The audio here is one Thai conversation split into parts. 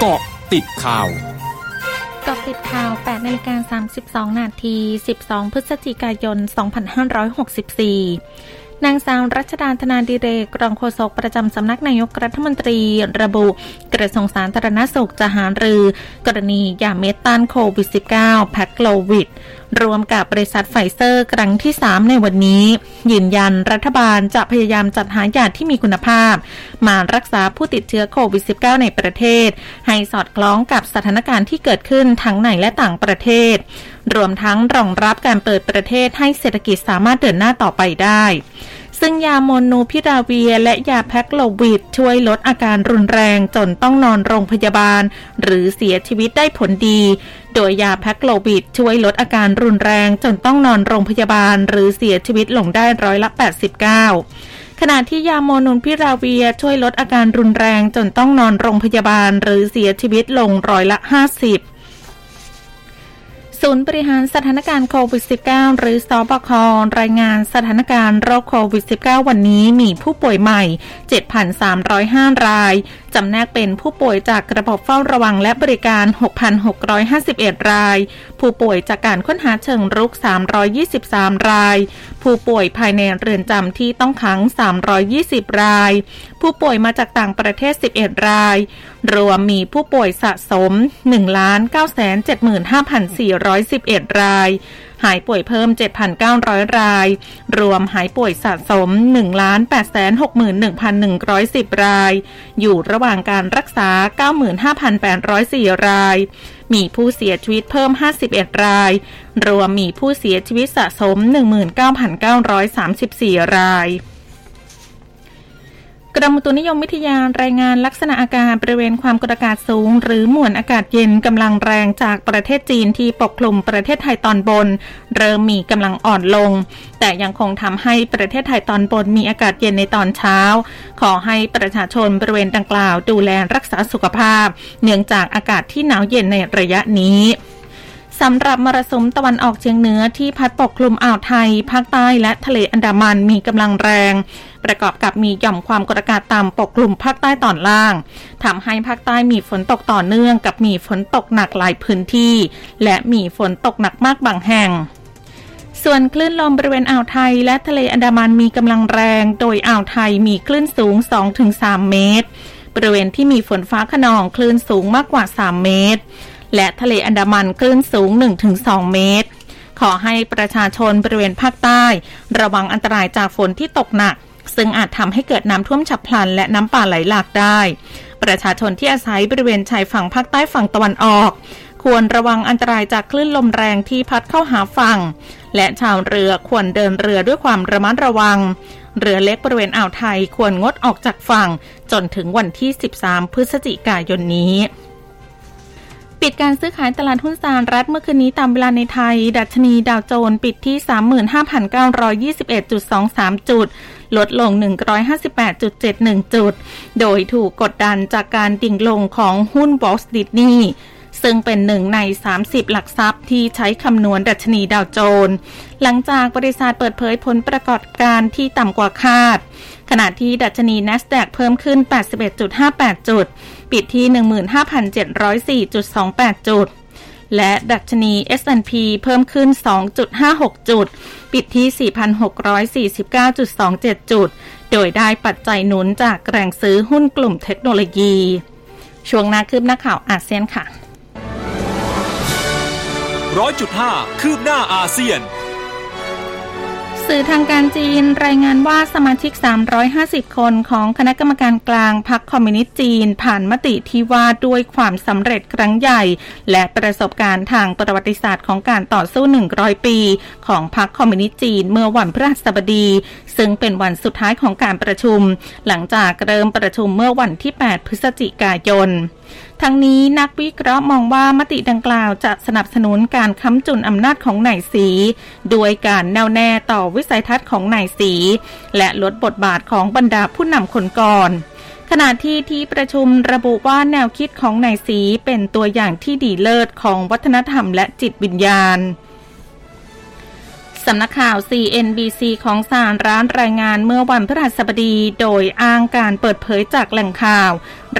เกาะติดข่าวกาะติดข่าว 8นาฬิกา32 นาที 12 พฤศจิกายน 2564 นางสาวรัชดาธนาดิเรกรองโฆษกประจำสำนักนายกรัฐมนตรีระบุ กระทรวงสาธารณสุขจะหารือ กรณียาเม็ดต้านโควิด -19 แพคโลวิดรวมกับบริษัทไฟเซอร์ครั้งที่ 3 ในวันนี้ ยืนยันรัฐบาลจะพยายามจัดหายาที่มีคุณภาพ มารักษาผู้ติดเชื้อโควิด -19 ในประเทศ ให้สอดคล้องกับสถานการณ์ที่เกิดขึ้นทั้งในและต่างประเทศ รวมทั้งรองรับการเปิดประเทศให้เศรษฐกิจสามารถเดินหน้าต่อไปได้ ซึ่งยาโมนูพิราเวียและยาแพคโลวิดช่วยลดอาการรุนแรงจนต้องนอนโรงพยาบาล หรือเสียชีวิตได้ผลดี โดยยาแพคโลวิดช่วยลดอาการรุนแรงจนต้องนอนโรงพยาบาล หรือเสียชีวิตลงได้ร้อยละ 89ขณะที่ยาโมนูพิราเวียช่วยลดอาการรุนแรงจนต้องนอนโรงพยาบาลหรือเสียชีวิตลงร้อยละ 50 ศูนย์บริหารสถานการณ์โควิด -19 หรือสอบครายงานสถานการณ์โรคโควิด -19 วันนี้มีผู้ป่วยใหม่ 7,305 ราย จำแนกเป็นผู้ป่วยจากระบบเฝ้าระวังและบริการ 6,651 ราย ผู้ป่วยจากการค้นหาเชิงรุก 323 ราย ผู้ป่วยภายในเรือนจำที่ต้องขัง 320 ราย ผู้ป่วยมาจากต่างประเทศ 11 ราย รวมมีผู้ป่วยสะสม 1,975,411 รายหายป่วยเพิ่ม 7,900 ราย รวมหายป่วยสะสม 1,861,110 ราย อยู่ระหว่างการรักษา 95,804 ราย มีผู้เสียชีวิตเพิ่ม 51 ราย รวมมีผู้เสียชีวิตสะสม 19,934 ราย กรมอุตุนิยมวิทยารายงานลักษณะอากาศบริเวณความกดอากาศสูง หรือมวลอากาศเย็นกำลังแรงจากประเทศจีนที่ปกคลุมประเทศไทยตอนบน เริ่มมีกำลังอ่อนลง แต่ยังคงทำให้ประเทศไทยตอนบนมีอากาศเย็นในตอนเช้า ขอให้ประชาชนบริเวณดังกล่าวดูแลรักษาสุขภาพ เนื่องจากอากาศที่หนาวเย็นในระยะนี้ สำหรับมรสุมตะวันออกเฉียงเหนือที่พัดปกคลุมอ่าวไทย ภาคใต้และทะเลอันดามันมีกำลังแรง ประกอบกับมีหย่อมความกดอากาศต่ำปกคลุมภาคใต้ตอนล่างทำให้ภาคใต้มีฝนตกต่อเนื่องกับมีฝนตกหนักหลายพื้นที่ และมีฝนตกหนักมากบางแห่งส่วนคลื่นลมบริเวณอ่าวไทยและทะเลอันดามันมีกำลังแรง โดยอ่าวไทยมีคลื่นสูง 2-3 เมตร บริเวณที่มีฝนฟ้าขนองคลื่นสูงมากกว่า 3 เมตร และทะเลอันดามันคลื่นสูง 1-2 เมตร ขอให้ประชาชนบริเวณภาคใต้ ระวังอันตรายจากฝนที่ตกหนัก ซึ่งอาจทำให้เกิดน้ำท่วมฉับพลัน และน้ำป่าไหลหลากได้ ประชาชนที่อาศัยบริเวณชายฝั่งภาคใต้ฝั่งตะวันออก ควรระวังอันตรายจากคลื่นลมแรงที่พัดเข้าหาฝั่ง และชาวเรือควรเดินเรือด้วยความระมัดระวังเรือเล็กบริเวณอ่าวไทยควรงดออกจากฝั่ง จนถึงวันที่ 13 พฤศจิกายนนี้ ปิดการซื้อขายตลาดหุ้นสหรัฐเมื่อคืนนี้ตามเวลาในไทย ดัชนีดาวโจนส์ปิดที่ 35,921.23 จุด ลดลง 158.71 จุด โดยถูกกดดันจากการดิ่งลงของหุ้นบอสดิดนีย์ ซึ่งเป็นหนึ่งใน 30 หลักทรัพย์ที่ใช้คำนวณดัชนีดาวโจนส์หลังจากบริษัทเปิดเผยผลประกอบการที่ต่ำกว่าคาด ขณะที่ดัชนี NASDAQ เพิ่มขึ้น 81.58 จุด ปิดที่ 15,704.28 จุด และดัชนี S&P เพิ่มขึ้น 2.56 จุด ปิดที่ 4,649.27 จุด โดยได้ปัจจัยหนุนจากแรงซื้อหุ้นกลุ่มเทคโนโลยี ช่วงนาคืบหน้าข่าวอาเซียนค่ะ ร้อยจุดห้าคืบหน้าอาเซียน สื่อทางการจีนรายงานว่าสมาชิก 350 คนของคณะกรรมการกลางพรรคคอมมิวนิสต์จีน ผ่านมติที่ว่าด้วยความสำเร็จครั้งใหญ่ และประสบการณ์ทางประวัติศาสตร์ของการต่อสู้ 100 ปี ของพรรคคอมมิวนิสต์จีน เมื่อวันพฤหัสบดี ซึ่งเป็นวันสุดท้ายของการประชุม หลังจากเริ่มประชุมเมื่อวันที่ 8 พฤศจิกายนทั้งนี้นักวิเคราะห์มองว่ามติดังกล่าวจะสนับสนุนการค้ำจุนอำนาจของนายสีโดยการแนวแน่ต่อวิสัยทัศน์ของนายสี และลดบทบาทของบรรดาผู้นำคนก่อนขณะที่ที่ประชุมระบุว่าแนวคิดของนายสีเป็นตัวอย่างที่ดีเลิศของวัฒนธรรมและจิตวิญญาณ สำนักข่าว CNBC ของสารร้านรายงานเมื่อวันพฤหัสบดีโดยอ้างการเปิดเผยจากแหล่งข่าว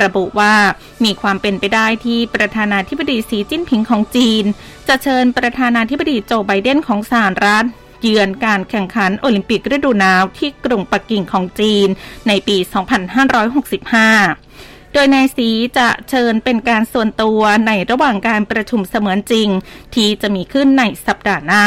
ระบุว่ามีความเป็นไปได้ที่ประธานาธิบดีสีจิ้นผิงของจีน จะเชิญประธานาธิบดีโจไบเดนของสหรัฐเยือนการแข่งขันโอลิมปิกฤดูหนาวที่กรุงปักกิ่งของจีนในปี 2565โดยนายสีจะเชิญเป็นการส่วนตัวในระหว่างการประชุมเสมือนจริง ที่จะมีขึ้นในสัปดาห์หน้า